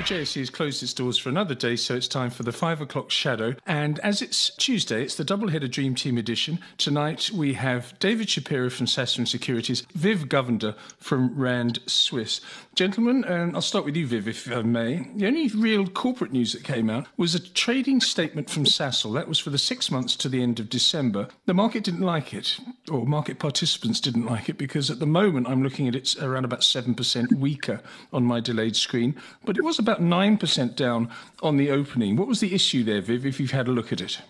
The JSE has closed its doors for another day, so it's time for the five o'clock shadow. And as it's Tuesday, it's the double-header Dream Team edition. Tonight we have David Shapiro from Sasfin Securities, Viv Govender from Rand Swiss. Gentlemen, and I'll start with you, Viv, if I may. The only real corporate news that came out was a trading statement from Sasol. That was for the six months to the end of December. The market didn't like it, or market participants didn't like it, because at the moment I'm looking at it around about 7% weaker on my delayed screen. But it was about about 9% down on the opening. What was the issue there, Viv, if you've had a look at it?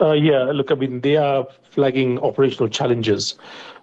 Uh, yeah, look, I mean, they are flagging operational challenges,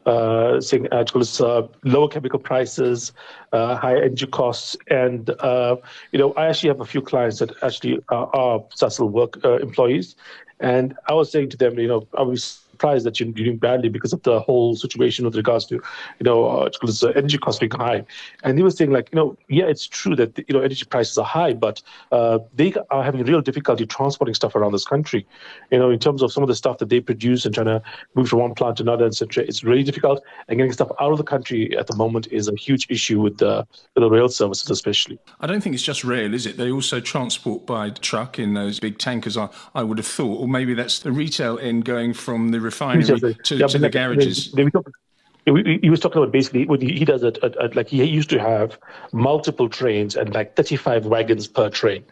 uh, saying uh, uh lower chemical prices, uh, higher energy costs, and uh, you know, I actually have a few clients that actually are, are work uh, employees, and I was saying to them, you know, was surprised that you're doing badly because of the whole situation with regards to, you know, uh, uh, energy costs being high. And he was saying like, you know, yeah, it's true that you know energy prices are high, but uh, they are having real difficulty transporting stuff around this country. You know, in terms of some of the stuff that they produce and trying to move from one plant to another, etc. It's really difficult, and getting stuff out of the country at the moment is a huge issue with the, with the rail services, especially. I don't think it's just rail, is it? They also transport by truck in those big tankers. I, I would have thought, or maybe that's the retail end going from the refinery to, yeah, to the garages. They, they, he was talking about basically what he does at, at, at, like he used to have multiple trains and like 35 wagons per train.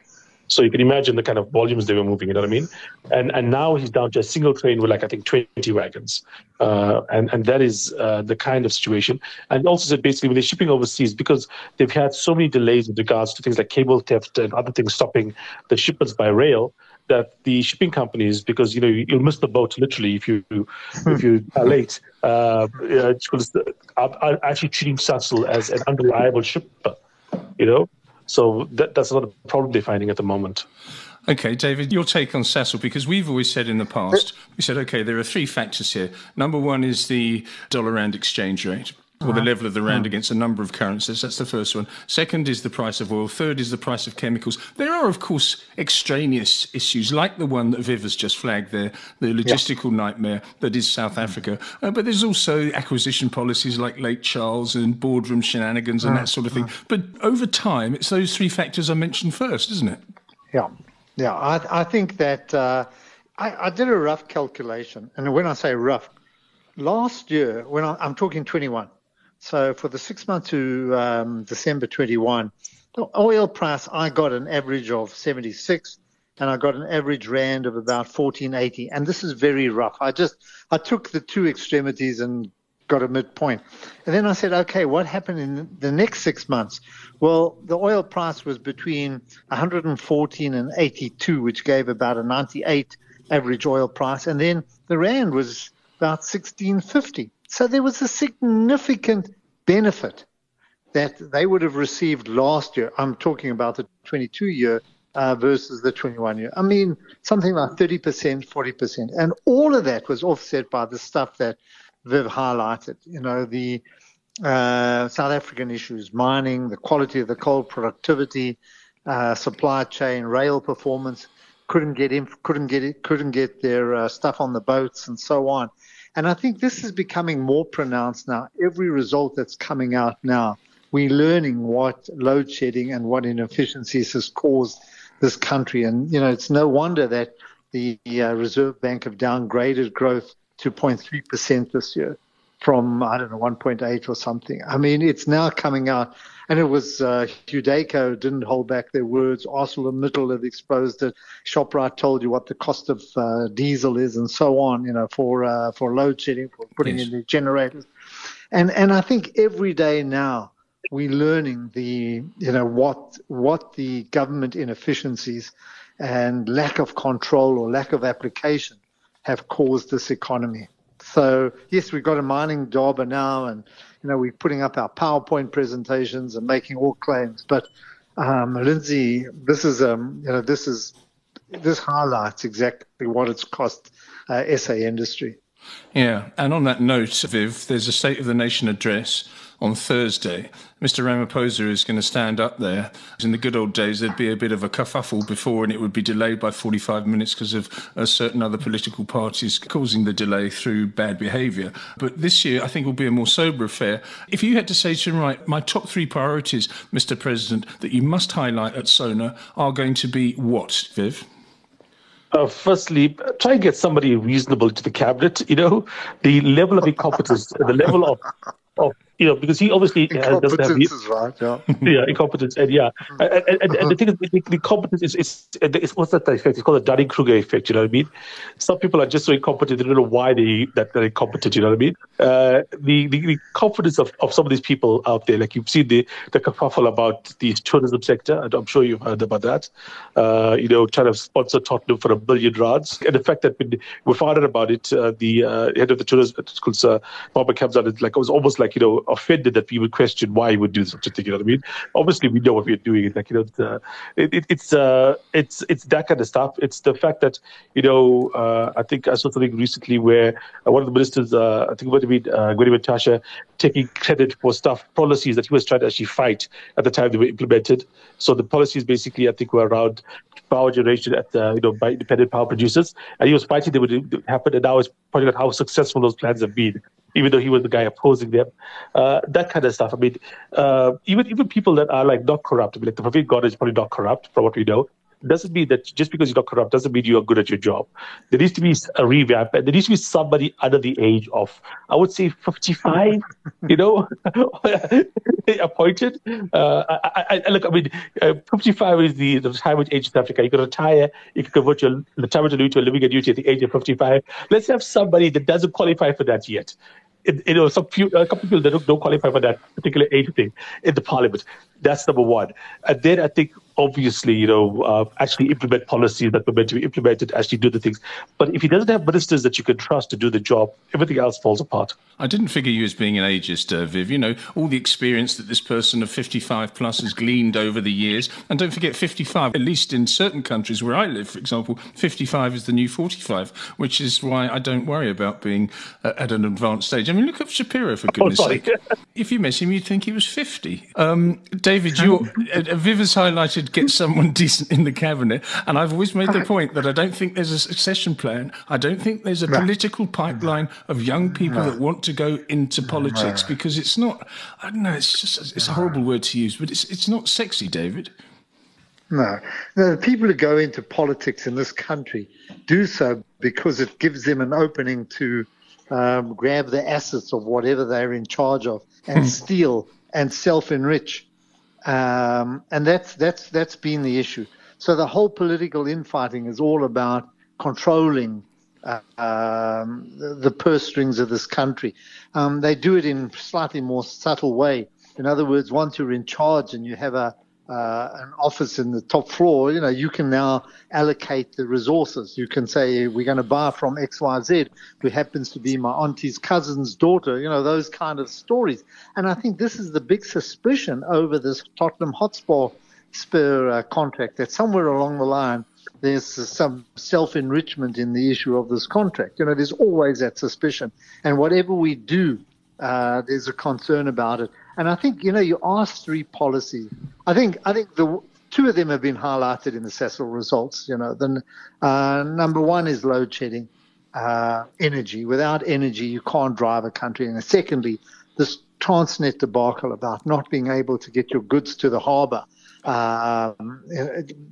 So you can imagine the kind of volumes they were moving. You know what I mean? And and now he's down to a single train with like I think 20 wagons, uh, and and that is uh, the kind of situation. And also said basically when they're shipping overseas because they've had so many delays with regards to things like cable theft and other things stopping the shipments by rail that the shipping companies, because you know you'll miss the boat literally if you if you are late, uh, are actually treating Sasol as an unreliable shipper. You know, so that, that's not a problem they're finding at the moment. Okay, David, your take on Sasol, because we've always said in the past, we said, okay, there are three factors here. Number one is the dollar rand exchange rate or the level of the rand against a number of currencies. That's the first one. Second is the price of oil. Third is the price of chemicals. There are, of course, extraneous issues like the one that Viv has just flagged there, the logistical yeah. nightmare that is South Africa. Uh, but there's also acquisition policies like Lake Charles and boardroom shenanigans and that sort of thing. Uh. But over time, it's those three factors I mentioned first, isn't it? Yeah. Yeah. I, I think that uh, I, I did a rough calculation. And when I say rough, last year, when I, I'm talking 21, so for the six months to um, December 21, the oil price, I got an average of 76 and I got an average rand of about 1480. And this is very rough. I just, I took the two extremities and got a midpoint. And then I said, okay, what happened in the next six months? Well, the oil price was between 114 and 82, which gave about a 98 average oil price. And then the rand was about 1650. So there was a significant benefit that they would have received last year. I'm talking about the 22 year uh, versus the 21 year. I mean, something like 30%, 40%. And all of that was offset by the stuff that Viv highlighted. You know, the uh, South African issues, mining, the quality of the coal productivity, uh, supply chain, rail performance, couldn't get in, couldn't get it, couldn't get their uh, stuff on the boats and so on. And I think this is becoming more pronounced now. Every result that's coming out now, we're learning what load shedding and what inefficiencies has caused this country. And, you know, it's no wonder that the uh, Reserve Bank have downgraded growth to 0.3% this year from, I don't know, 1.8 or something. I mean, it's now coming out and it was uh, didn't hold back their words. ArcelorMittal have exposed it. Shoprite told you what the cost of uh, diesel is, and so on. You know, for uh, for load shedding, for putting yes. in the generators, and and I think every day now we're learning the you know what what the government inefficiencies and lack of control or lack of application have caused this economy. So yes, we've got a mining jobber now, and you know we're putting up our PowerPoint presentations and making all claims. But um, Lindsay, this is um, you know this is this highlights exactly what it's cost uh, SA industry. Yeah, and on that note, Viv, there's a State of the Nation address on Thursday. Mr. Ramaphosa is going to stand up there. In the good old days, there'd be a bit of a kerfuffle before, and it would be delayed by 45 minutes because of uh, certain other political parties causing the delay through bad behaviour. But this year, I think will be a more sober affair. If you had to say to him, right, my top three priorities, Mr. President, that you must highlight at SONA are going to be what, Viv? Uh, firstly, try and get somebody reasonable to the cabinet. You know, the level of incompetence, the level of, of you know, because he obviously doesn't have. Is right, yeah. yeah, incompetence, and yeah, and, and, and the thing is, the, the competence is, is, what's that effect? It's called the Dunning Kruger effect. You know what I mean? Some people are just so incompetent they don't know why they that they're incompetent. You know what I mean? Uh, the, the, the confidence of, of some of these people out there, like you've seen the the kerfuffle about the tourism sector, and I'm sure you've heard about that. Uh, you know, trying to sponsor Tottenham for a billion rands, and the fact that when we found out about it, uh, the uh, head of the tourism school, uh, Bob comes out, it's like it was almost like you know offended that we would question why he would do such a thing. You know what I mean? Obviously, we know what we're doing. It's like you know, uh, it, it, it's uh, it's it's that kind of stuff. It's the fact that you know, uh, I think I saw something recently where uh, one of the ministers, uh, I think it might have been uh, Gwede taking credit for stuff policies that he was trying to actually fight at the time they were implemented. So the policies basically, I think, were around power generation at uh, you know by independent power producers, and he was fighting they would happen, and now he's pointing out how successful those plans have been even though he was the guy opposing them. Uh, that kind of stuff. I mean, uh, even even people that are like not corrupt, I mean, like the Pravin Gordhan is probably not corrupt, from what we know doesn't mean that just because you're not corrupt doesn't mean you're good at your job. There needs to be a revamp, and there needs to be somebody under the age of, I would say, 55. you know, appointed. Uh, I, I, look, I mean, uh, 55 is the, the retirement age in Africa. You can retire, you can convert your retirement to a living annuity at the age of 55. Let's have somebody that doesn't qualify for that yet you know, some few, a couple of people that don't, don't, qualify for that particular age thing in the parliament. That's number one. And then I think obviously, you know, uh, actually implement policies that were meant to be implemented, actually do the things. But if he doesn't have ministers that you can trust to do the job, everything else falls apart. I didn't figure you as being an ageist, uh, Viv. You know, all the experience that this person of 55 plus has gleaned over the years. And don't forget, 55, at least in certain countries where I live, for example, 55 is the new 45, which is why I don't worry about being uh, at an advanced stage. I mean, look at Shapiro, for goodness oh, sake. if you met him, you'd think he was 50. Um, David, you, uh, Viv has highlighted should get someone decent in the cabinet. And I've always made the point that I don't think there's a succession plan. I don't think there's a political pipeline of young people that want to go into politics because it's not. I don't know. It's just it's a horrible word to use, but it's it's not sexy, David. No. no, the people who go into politics in this country do so because it gives them an opening to um, grab the assets of whatever they're in charge of and hmm. steal and self-enrich. Um, and that's that's that's been the issue. So the whole political infighting is all about controlling uh, um, the, purse strings of this country. Um, they do it in slightly more subtle way. In other words, once you're in charge and you have a uh, an office in the top floor, you know, you can now allocate the resources. You can say, we're going to buy from XYZ, who happens to be my auntie's cousin's daughter, you know, those kind of stories. And I think this is the big suspicion over this Tottenham Hotspur spur uh, contract that somewhere along the line, there's some self enrichment in the issue of this contract. You know, there's always that suspicion. And whatever we do, uh, there's a concern about it. And I think, you know, you asked three policies. I think, I think the two of them have been highlighted in the Sasol results. You know, the uh, number one is load shedding, uh, energy. Without energy, you can't drive a country. And secondly, this Transnet debacle about not being able to get your goods to the harbour um,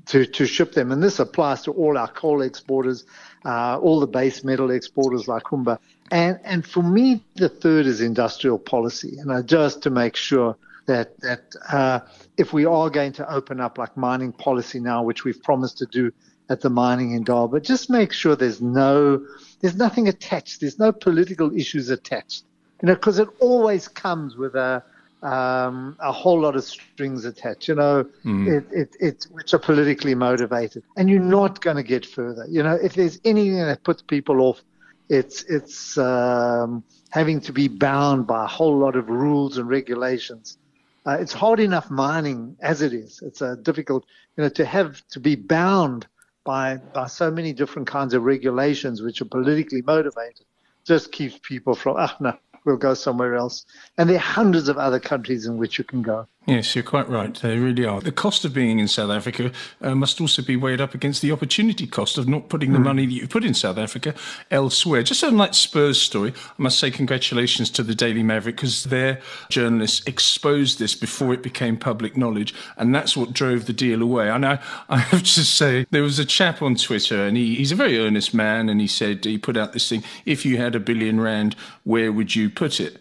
to to ship them, and this applies to all our coal exporters, uh, all the base metal exporters like Kumba. And and for me, the third is industrial policy, and I just to make sure that that uh, if we are going to open up like mining policy now, which we've promised to do at the mining Indaba, but just make sure there's no there's nothing attached, there's no political issues attached, you know, because it always comes with a um, a whole lot of strings attached, you know, mm. it, it, it, which are politically motivated. And you're not going to get further. You know, if there's anything that puts people off, it's, it's um, having to be bound by a whole lot of rules and regulations. Uh, it's hard enough mining as it is. It's a difficult, you know, to have to be bound by by so many different kinds of regulations which are politically motivated just keeps people from, ah, no, we'll go somewhere else. And there are hundreds of other countries in which you can go. Yes, you're quite right. They really are. The cost of being in South Africa uh, must also be weighed up against the opportunity cost of not putting the mm. money that you put in South Africa elsewhere. Just unlike Spurs' story, I must say congratulations to the Daily Maverick because their journalists exposed this before it became public knowledge, and that's what drove the deal away. And I, I have to say, there was a chap on Twitter, and he, he's a very earnest man, and he said he put out this thing: if you had a billion rand, where would you put it?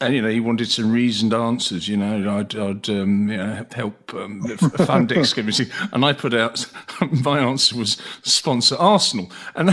And you know he wanted some reasoned answers. You know, I'd, I'd um, you know, help um, fund excavating, and I put out my answer was sponsor Arsenal, and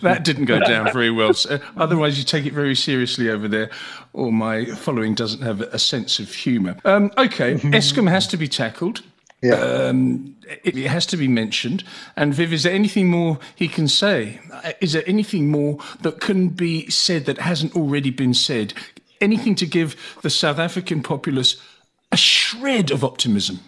that didn't go down very well. So, otherwise, you take it very seriously over there, or my following doesn't have a sense of humour. Um, okay, Eskom has to be tackled. Yeah. Um, it, it, has to be mentioned. And Viv, is there anything more he can say? Is there anything more that can be said that hasn't already been said? Anything to give the South African populace a shred of optimism?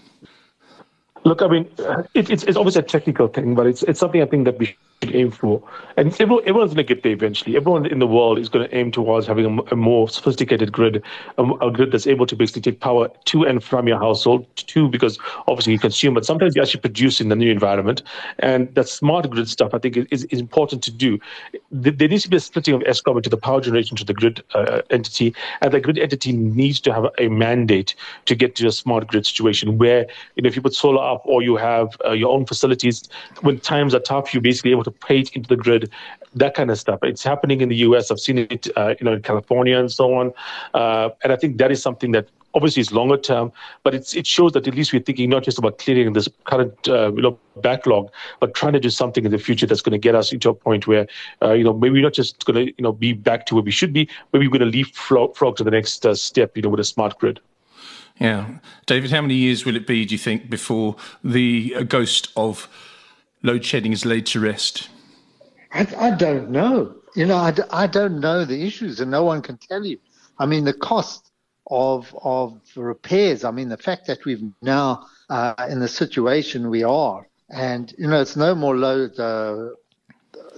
Look, I mean, it, it's, it's obviously a technical thing, but it's, it's something I think that we aim for. And everyone, everyone's going to get there eventually. Everyone in the world is going to aim towards having a, a more sophisticated grid, a, a, grid that's able to basically take power to and from your household, too, because obviously you consume, but sometimes you actually produce in the new environment. And that smart grid stuff, I think, is, is important to do. There needs to be a splitting of Eskom into the power generation to the grid uh, entity, and the grid entity needs to have a mandate to get to a smart grid situation where, you know, if you put solar up or you have uh, your own facilities, when times are tough, you're basically able to pay into the grid, that kind of stuff. It's happening in the U.S. I've seen it, uh, you know, in California and so on. Uh, and I think that is something that obviously is longer term, but it shows that at least we're thinking not just about clearing this current uh, you know, backlog, but trying to do something in the future that's going to get us into a point where, uh, you know, maybe we're not just going to, you know, be back to where we should be, maybe we're going to leapfrog to the next uh, step, you know, with a smart grid. Yeah. David, how many years will it be, do you think, before the ghost of load shedding is laid to rest? I, I don't know. You know, I, I don't know the issues, and no one can tell you. I mean, the cost of of repairs. I mean, the fact that we've now uh, in the situation we are, and you know, it's no more load. Uh,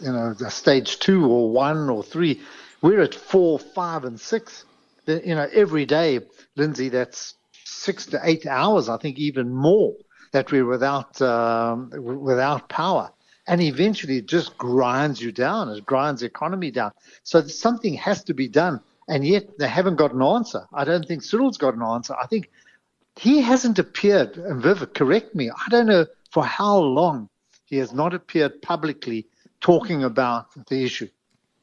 you know, stage two or one or three. We're at four, five, and six. You know, every day, Lindsay, that's six to eight hours. I think even more that we're without um, without power and eventually it just grinds you down. It grinds the economy down. So something has to be done, and yet they haven't got an answer. I don't think Cyril's got an answer. I think he hasn't appeared. And Viv, correct me. I don't know for how long he has not appeared publicly talking about the issue.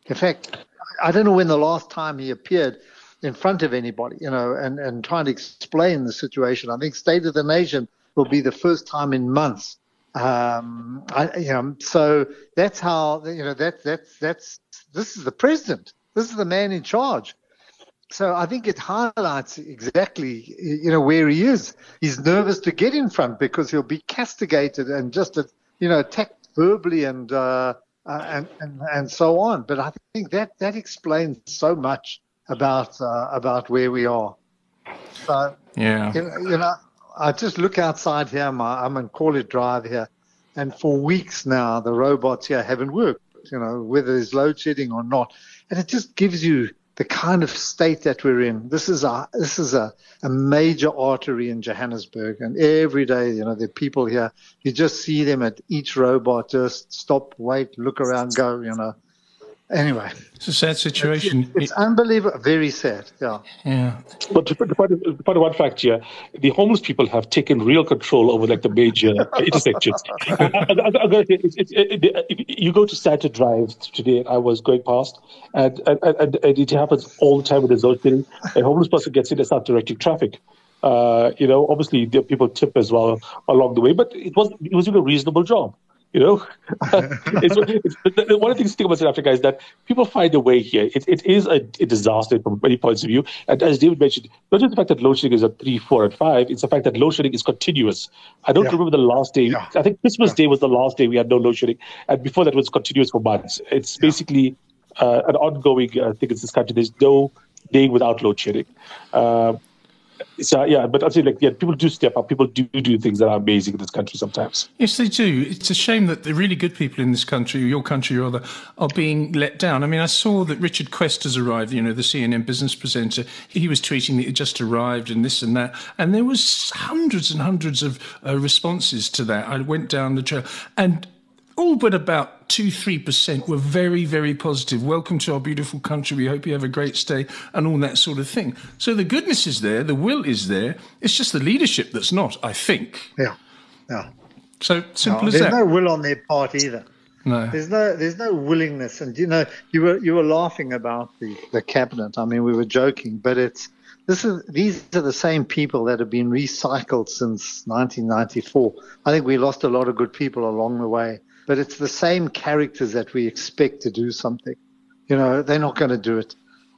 In fact, I don't know when the last time he appeared in front of anybody, you know, and, and trying to explain the situation. I think State of the Nation will be the first time in months um, I, you know, so that's how you know that that's that's this is the president. This is the man in charge. So I think it highlights exactly you know where he is. He's nervous to get in front because he'll be castigated and just you know attacked verbally and uh, uh, and, and and so on. But I think that that explains so much about uh, about where we are. So yeah, you, you know, I just look outside here. My, I'm in Corlett Drive here, and for weeks now, the robots here haven't worked. You know, whether there's load shedding or not, and it just gives you the kind of state that we're in. This is a this is a, a major artery in Johannesburg, and every day, you know, are people here. You just see them at each robot, just stop, wait, look around, go. You know, anyway, it's a sad situation. It's, it's unbelievable, very sad. Yeah. Yeah. But to put, to put one fact here, the homeless people have taken real control over like the major intersections. you go to Sandton Drive today. I was going past, and, and, and, and it happens all the time with the zone A homeless person gets in and starts directing traffic. Uh, you know, obviously there people tip as well along the way, but it was it was doing a reasonable job. You know, it's, it's, one of the things to think about South Africa is that people find a way here. It, it is a, a, disaster from many points of view. And as David mentioned, not just the fact that load shedding is at three, four, and five, it's the fact that load shedding is continuous. I don't yeah. remember the last day. Yeah. I think Christmas yeah. Day was the last day we had no load shedding. And before that was continuous for months. It's basically uh, an ongoing uh, thing in this country. There's no day without load shedding. Uh, So yeah, but I say like yeah, people do step up. People do do things that are amazing in this country sometimes. Yes, they do. It's a shame that the really good people in this country, your country rather, are being let down. I mean, I saw that Richard Quest has arrived. You know, the CNN business presenter. He was tweeting that he just arrived and this and that, and there was hundreds and hundreds of uh, responses to that. I went down the trail and all but about two, three percent were very, very positive. Welcome to our beautiful country. We hope you have a great stay and all that sort of thing. So the goodness is there, the will is there. It's just the leadership that's not, I think. Yeah, yeah. So simple no, as there's that. There's no will on their part either. No. There's no there's no willingness, and you know you were you were laughing about the the cabinet. I mean, we were joking, but it's this is these are the same people that have been recycled since 1994. I think we lost a lot of good people along the way but it's the same characters that we expect to do something. You know, they're not going to do it.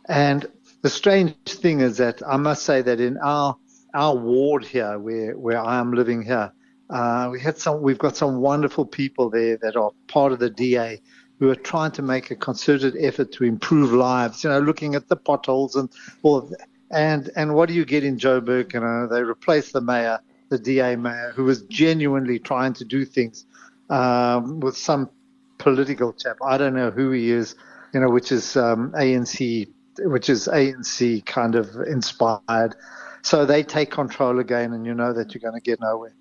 And the strange thing is that I must say that in our our ward here, where where I am living here, uh, we had some. We've got some wonderful people there that are part of the DA who are trying to make a concerted effort to improve lives. You know, looking at the potholes and all of that. And and what do you get in Joburg? You know, they replace the mayor, the DA mayor, who was genuinely trying to do things um, with some political chap. I don't know who he is, you know, which is um, ANC, which is ANC kind of inspired. So they take control again, and you know that you're going to get nowhere.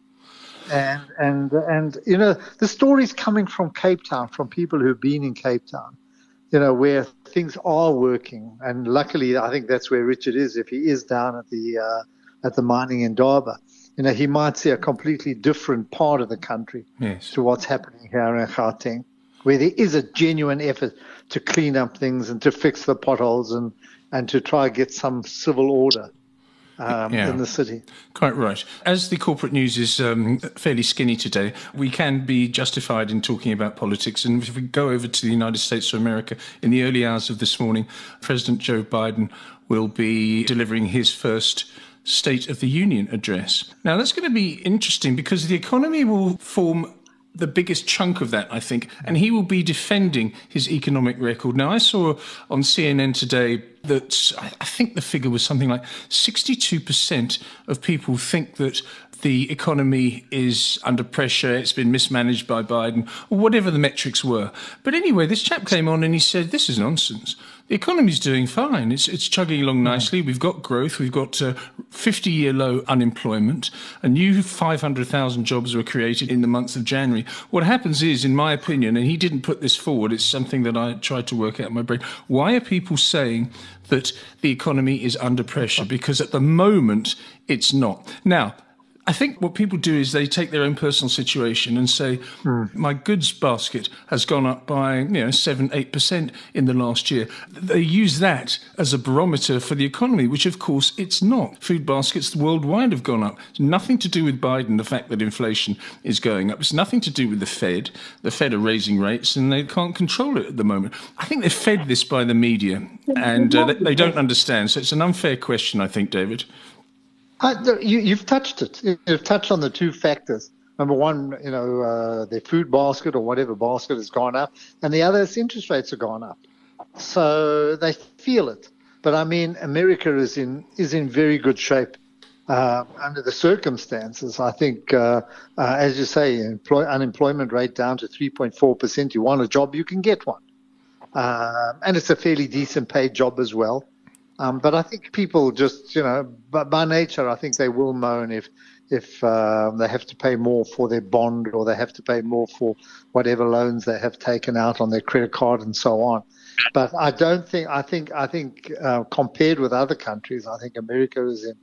And and and you know the story's coming from Cape Town, from people who've been in Cape Town, you know, where things are working. And luckily, I think that's where Richard is. If he is down at the uh, at the mining Indaba, you know, he might see a completely different part of the country yes. to what's happening here in Gauteng, where there is a genuine effort to clean up things and to fix the potholes and, and to try get some civil order. Um, yeah. in the city. Quite right. As the corporate news is um, fairly skinny today, we can be justified in talking about politics. And if we go over to the United States of America, in the early hours of this morning, President Joe Biden will be delivering his first State of the Union address. Now, that's going to be interesting because the economy will form the biggest chunk of that, I think, and he will be defending his economic record. Now, I saw on CNN today that I think the figure was something like 62% of people think that the economy is under pressure, it's been mismanaged by Biden, or whatever the metrics were. But anyway, this chap came on and he said, This is nonsense. The economy's doing fine. It's, it's chugging along nicely. We've got growth. We've got 50 uh, year low unemployment. A new 500,000 jobs were created in the month of January. What happens is, in my opinion, and he didn't put this forward, it's something that I tried to work out in my brain. Why are people saying that the economy is under pressure? Because at the moment, it's not. Now, I think what people do is they take their own personal situation and say, mm. my goods basket has gone up by you know seven, eight percent in the last year. They use that as a barometer for the economy, which of course it's not. Food baskets worldwide have gone up. It's nothing to do with Biden, the fact that inflation is going up. It's nothing to do with the Fed. The Fed are raising rates and they can't control it at the moment. I think they're fed this by the media and uh, they, they don't understand. So it's an unfair question, I think, David. You, have touched it. You've touched on the two factors. Number one, you know, uh, their food basket or whatever basket has gone up, and the other is interest rates have gone up. So they feel it. But I mean, America is in is in very good shape uh, under the circumstances. I think, uh, uh, as you say, employ, unemployment rate down to 3.4 percent. You want a job, you can get one, uh, and it's a fairly decent paid job as well. Um, but I think people just, you know, by, by nature, I think they will moan if if uh, they have to pay more for their bond or they have to pay more for whatever loans they have taken out on their credit card and so on. But I don't think I think I think uh, compared with other countries, I think America is in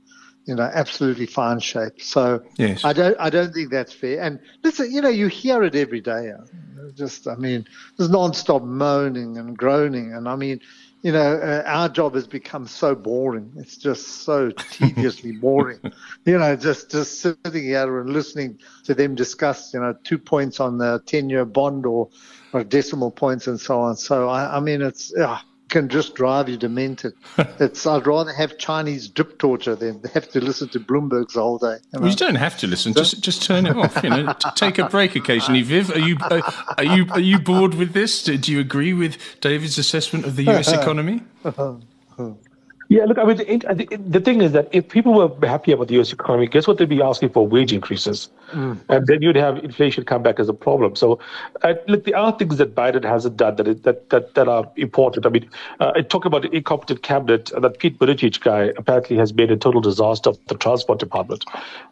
you know absolutely fine shape. So yes. I don't I don't think that's fair. And listen, you know, you hear it every day. Just I mean, there's non-stop moaning and groaning, and I mean you know, uh, our job has become so boring. It's just so tediously boring. You know, just just sitting here and listening to them discuss, you know, two points on the ten-year bond or, or decimal points and so on. So I, I mean, it's. Uh, can just drive you demented. it's I'd rather have Chinese drip torture than have to listen to Bloomberg's all day. You, know? you don't have to listen. Just just turn it off. You know, take a break occasionally. Viv, are you are you are you bored with this? Do you agree with David's assessment of the U.S. Uh-huh. economy? Uh-huh. Uh-huh. Yeah, look, I mean, the, the thing is that if people were happy about the U.S. economy, guess what they'd be asking for? Wage increases. Mm. And then you'd have inflation come back as a problem. So, uh, look, the other things that Biden hasn't done that that that, that are important. I mean, uh, I talk about the incompetent cabinet. Uh, that Pete Buttigieg guy apparently has made a total disaster of the transport department.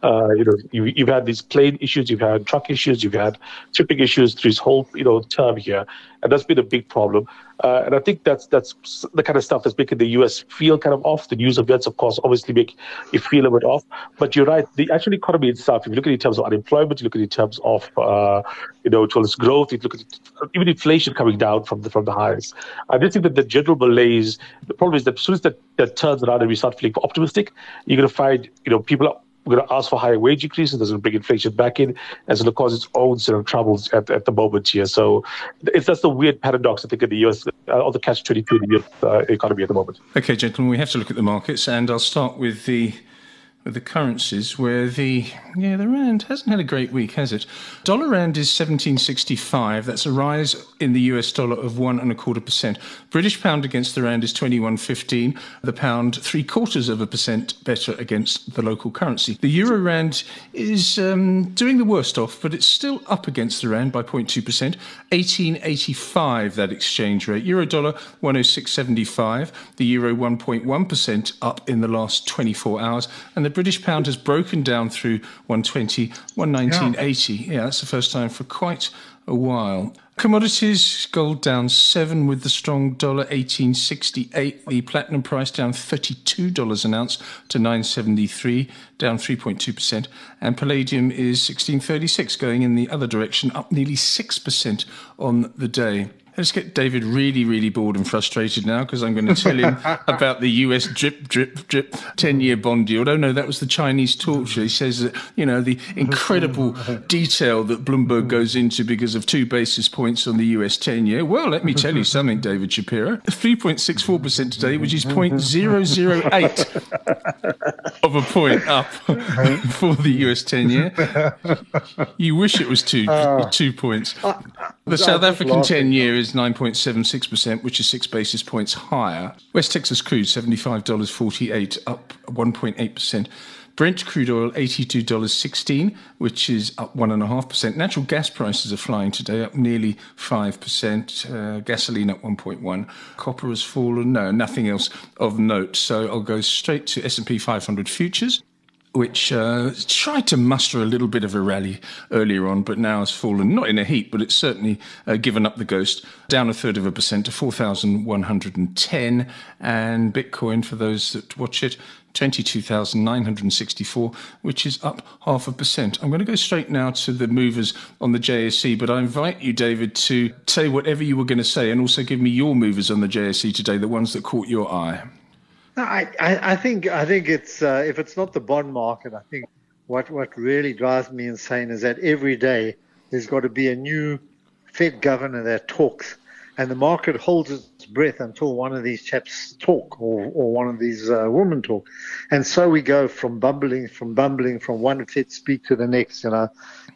Uh, you know, you, you've had these plane issues, you've had truck issues, you've had shipping issues through his whole you know term here, and that's been a big problem. Uh, and I think that's that's the kind of stuff that's making the U.S. feel kind of off. The news events, of course, obviously make you feel a bit off. But you're right. The actual economy itself, if you look at it in terms of unemployment, you look at it in terms of uh, you know towards growth, you look at it, even inflation coming down from the from the highs. I just think that the general malaise. The problem is that as soon as that, that turns around and we start feeling optimistic, you're going to find you know people we're going to ask for higher wage increases. That's going to bring inflation back in, and it's going to cause its own sort of troubles at, at the moment here. So it's that's the weird paradox I think in the US, uh, or the catch twenty two in the US uh, economy at the moment. Okay, gentlemen, we have to look at the markets, and I'll start with the the currencies where the yeah the rand hasn't had a great week has it? Dollar rand is 1765 that's a rise in the us dollar of one and a quarter percent. British pound against the rand is 2115 the pound three quarters of a percent better against the local currency. The euro rand is um, doing the worst off but it's still up against the rand by 0.2 percent. 1885 that exchange rate. Euro dollar 106.75 the euro 1.1 percent up in the last 24 hours. And the British pound has broken down through 120, 119.80. Yeah. yeah, that's the first time for quite a while. Commodities, gold down seven with the strong dollar, 1868. The platinum price down $32 an ounce to 973, down 3.2%. And palladium is 1636, going in the other direction, up nearly 6% on the day. Let's get David really, really bored and frustrated now because I'm going to tell him about the US drip, drip, drip 10 year bond yield. Oh, no, that was the Chinese torture. He says that, you know, the incredible detail that Bloomberg goes into because of two basis points on the US 10 year. Well, let me tell you something, David Shapiro. 3.64% today, which is 0.008 of a point up for the US 10 year. You wish it was two, uh, two points. The South African 10 year is 9.76%, which is six basis points higher. West Texas crude, $75.48, up 1.8%. Brent crude oil, $82.16, which is up 1.5%. Natural gas prices are flying today, up nearly 5%. Uh, gasoline up 1.1. Copper has fallen. No, nothing else of note. So I'll go straight to S&P 500 futures which uh, tried to muster a little bit of a rally earlier on, but now has fallen, not in a heap, but it's certainly uh, given up the ghost, down a third of a percent to 4,110. And Bitcoin, for those that watch it, 22,964, which is up half a percent. I'm going to go straight now to the movers on the JSE, but I invite you, David, to say whatever you were going to say and also give me your movers on the JSE today, the ones that caught your eye. No, I, I, think I think it's uh, if it's not the bond market, I think what what really drives me insane is that every day there's got to be a new Fed governor that talks, and the market holds its breath until one of these chaps talk or, or one of these uh, women talk, and so we go from bumbling, from bumbling, from one Fed speak to the next, you know.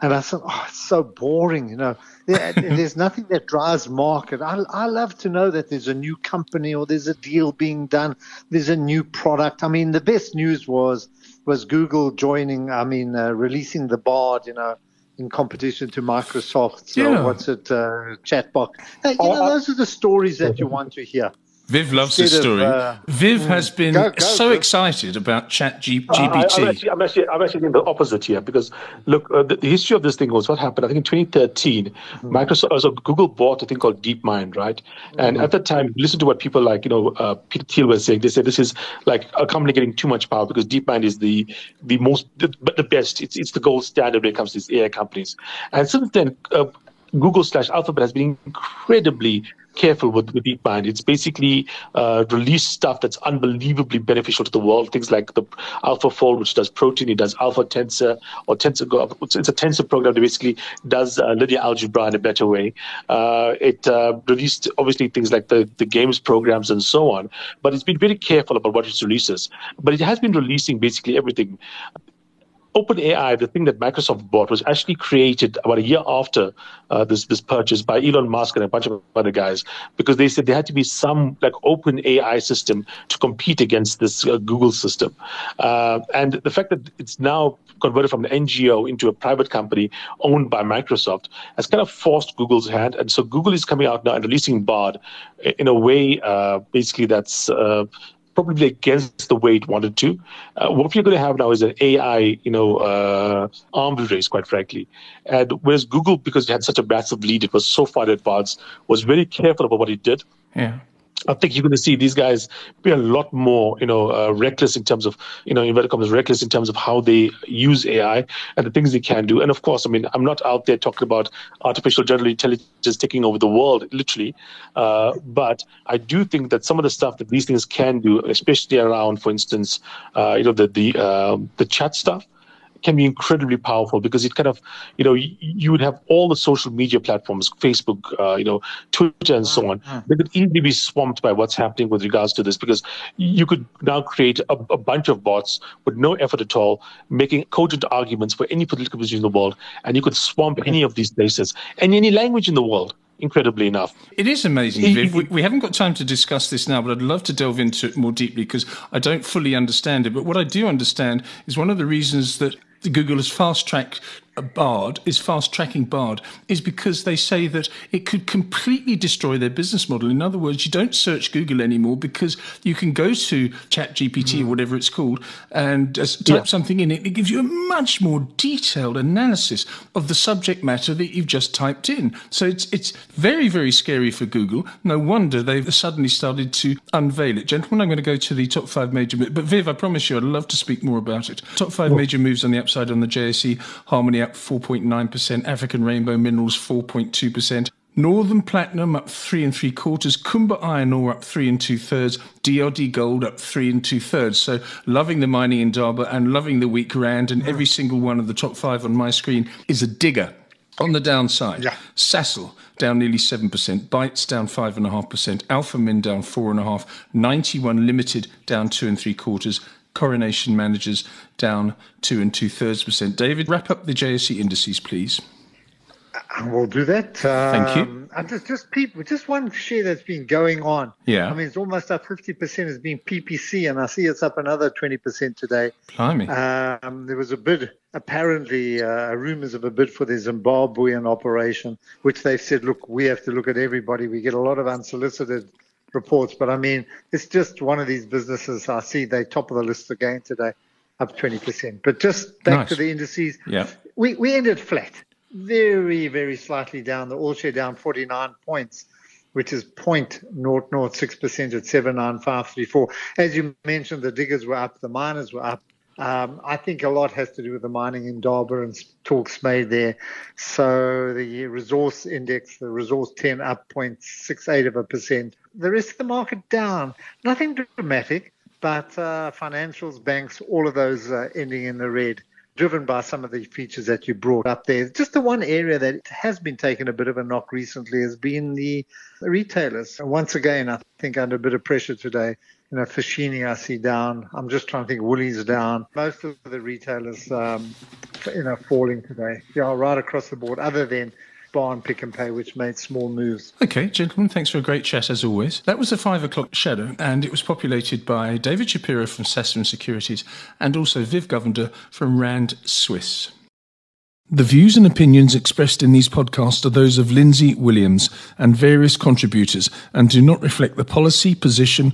And I said, oh, it's so boring, you know there's nothing that drives market. I, I love to know that there's a new company or there's a deal being done. There's a new product. I mean, the best news was was Google joining. I mean, uh, releasing the Bard. You know, in competition to Microsoft. So yeah. what's it? Uh, chatbot. you know, oh, those are the stories that you want to hear. Viv loves this story. Of, uh, Viv mm, has been go, go, so go. excited about Chat G- GPT. I, am actually, I'm actually, I'm actually the opposite here because look, uh, the, the, history of this thing was what happened. I think in 2013, mm-hmm. Microsoft, uh, so Google bought a thing called DeepMind, right? And mm-hmm. at that time, listen to what people like, you know, uh, Peter Thiel was saying. They said this is like a company getting too much power because DeepMind is the the most, the, the best. It's it's the gold standard when it comes to these AI companies. And since then. Uh, Google slash Alphabet has been incredibly careful with, with DeepMind. It's basically uh, released stuff that's unbelievably beneficial to the world. Things like the AlphaFold, which does protein, it does Alpha Tensor or Tensor. It's a tensor program that basically does uh, linear algebra in a better way. Uh, it uh, released obviously things like the, the games programs and so on, but it's been very careful about what it releases. But it has been releasing basically everything OpenAI, the thing that Microsoft bought, was actually created about a year after uh, this this purchase by Elon Musk and a bunch of other guys, because they said there had to be some like open AI system to compete against this uh, Google system, uh, and the fact that it's now converted from an NGO into a private company owned by Microsoft has kind of forced Google's hand, and so Google is coming out now and releasing Bard in a way, uh, basically that's uh, probably against the way it wanted to. Uh, what we're going to have now is an AI, you know, uh, arms race, quite frankly. And whereas Google, because it had such a massive lead, it was so far advanced, was very careful about what it did. Yeah. I think you're going to see these guys be a lot more, you know, uh, reckless in terms of, you know, inverted commas, reckless in terms of how they use AI and the things they can do. And of course, I mean, I'm not out there talking about artificial general intelligence taking over the world, literally, uh, but I do think that some of the stuff that these things can do, especially around, for instance, uh, you know, the the uh, the chat stuff can be incredibly powerful because it kind of, you know, you, you would have all the social media platforms, Facebook, uh, you know, Twitter, and so on. They could easily be swamped by what's happening with regards to this because you could now create a, a bunch of bots with no effort at all, making cogent arguments for any political position in the world, and you could swamp any of these places and any language in the world incredibly enough. It is amazing, Viv. We, we, haven't got time to discuss this now, but I'd love to delve into it more deeply because I don't fully understand it. But what I do understand is one of the reasons that Google has fast tracked Bard is fast tracking Bard is because they say that it could completely destroy their business model. In other words, you don't search Google anymore because you can go to ChatGPT mm. or whatever it's called and type yeah. something in it. It gives you a much more detailed analysis of the subject matter that you've just typed in. So it's it's very very scary for Google. No wonder they've suddenly started to unveil it. Gentlemen, I'm going to go to the top five major. But Viv, I promise you, I'd love to speak more about it. Top five well, major moves on the upside on the JSE Harmony up 4.9%, African Rainbow Minerals 4.2%. Northam Platinum up three and three quarters, Kumba Iron Ore up three and two thirds, DRD Gold up three and two thirds. So loving the mining Indaba and loving the weak rand, and every single one of the top five on my screen is a digger. On the downside, yeah. Sasol down nearly 7%, Bytes down 5.5%, Alphamin down 4.5%, 91 Limited down 2 and 3 quarters, Coronation Managers down two and two thirds percent. David, wrap up the JSE indices, please. We'll do that. Thank you. Um, and just, just people, just one share that's been going on. Yeah. I mean, it's almost up 50% has been PPC, and I see it's up another 20% today. Blimey. Um, there was a bid, apparently, uh, rumors of a bid for the Zimbabwean operation, which they've said, look, we have to look at everybody. We get a lot of unsolicited reports. But I mean, it's just one of these businesses. I see they top of the list again today, up 20%. But just back nice. to the indices. Yeah. We, we ended flat, very, very slightly down. The all share down 49 points, which is 0.006% at 79534. As you mentioned, the diggers were up, the miners were up. Um, I think a lot has to do with the mining Indaba and talks made there. So the resource index, the resource 10 up 0.68 of a percent. The rest of the market down. Nothing dramatic, but uh, financials, banks, all of those uh, ending in the red driven by some of the features that you brought up there. Just the one area that has been taking a bit of a knock recently has been the retailers. Once again, I think under a bit of pressure today you know, Foschini I see down. I'm just trying to think Woolies down. Most of the retailers, um, you know, falling today. Yeah, right across the board, other than and Pick n Pay, which made small moves. Okay, gentlemen, thanks for a great chat as always. That was the five o'clock shadow, and it was populated by David Shapiro from Sasfin Securities and also Viv Govender from Rand Swiss. The views and opinions expressed in these podcasts are those of Lindsay Williams and various contributors and do not reflect the policy, position,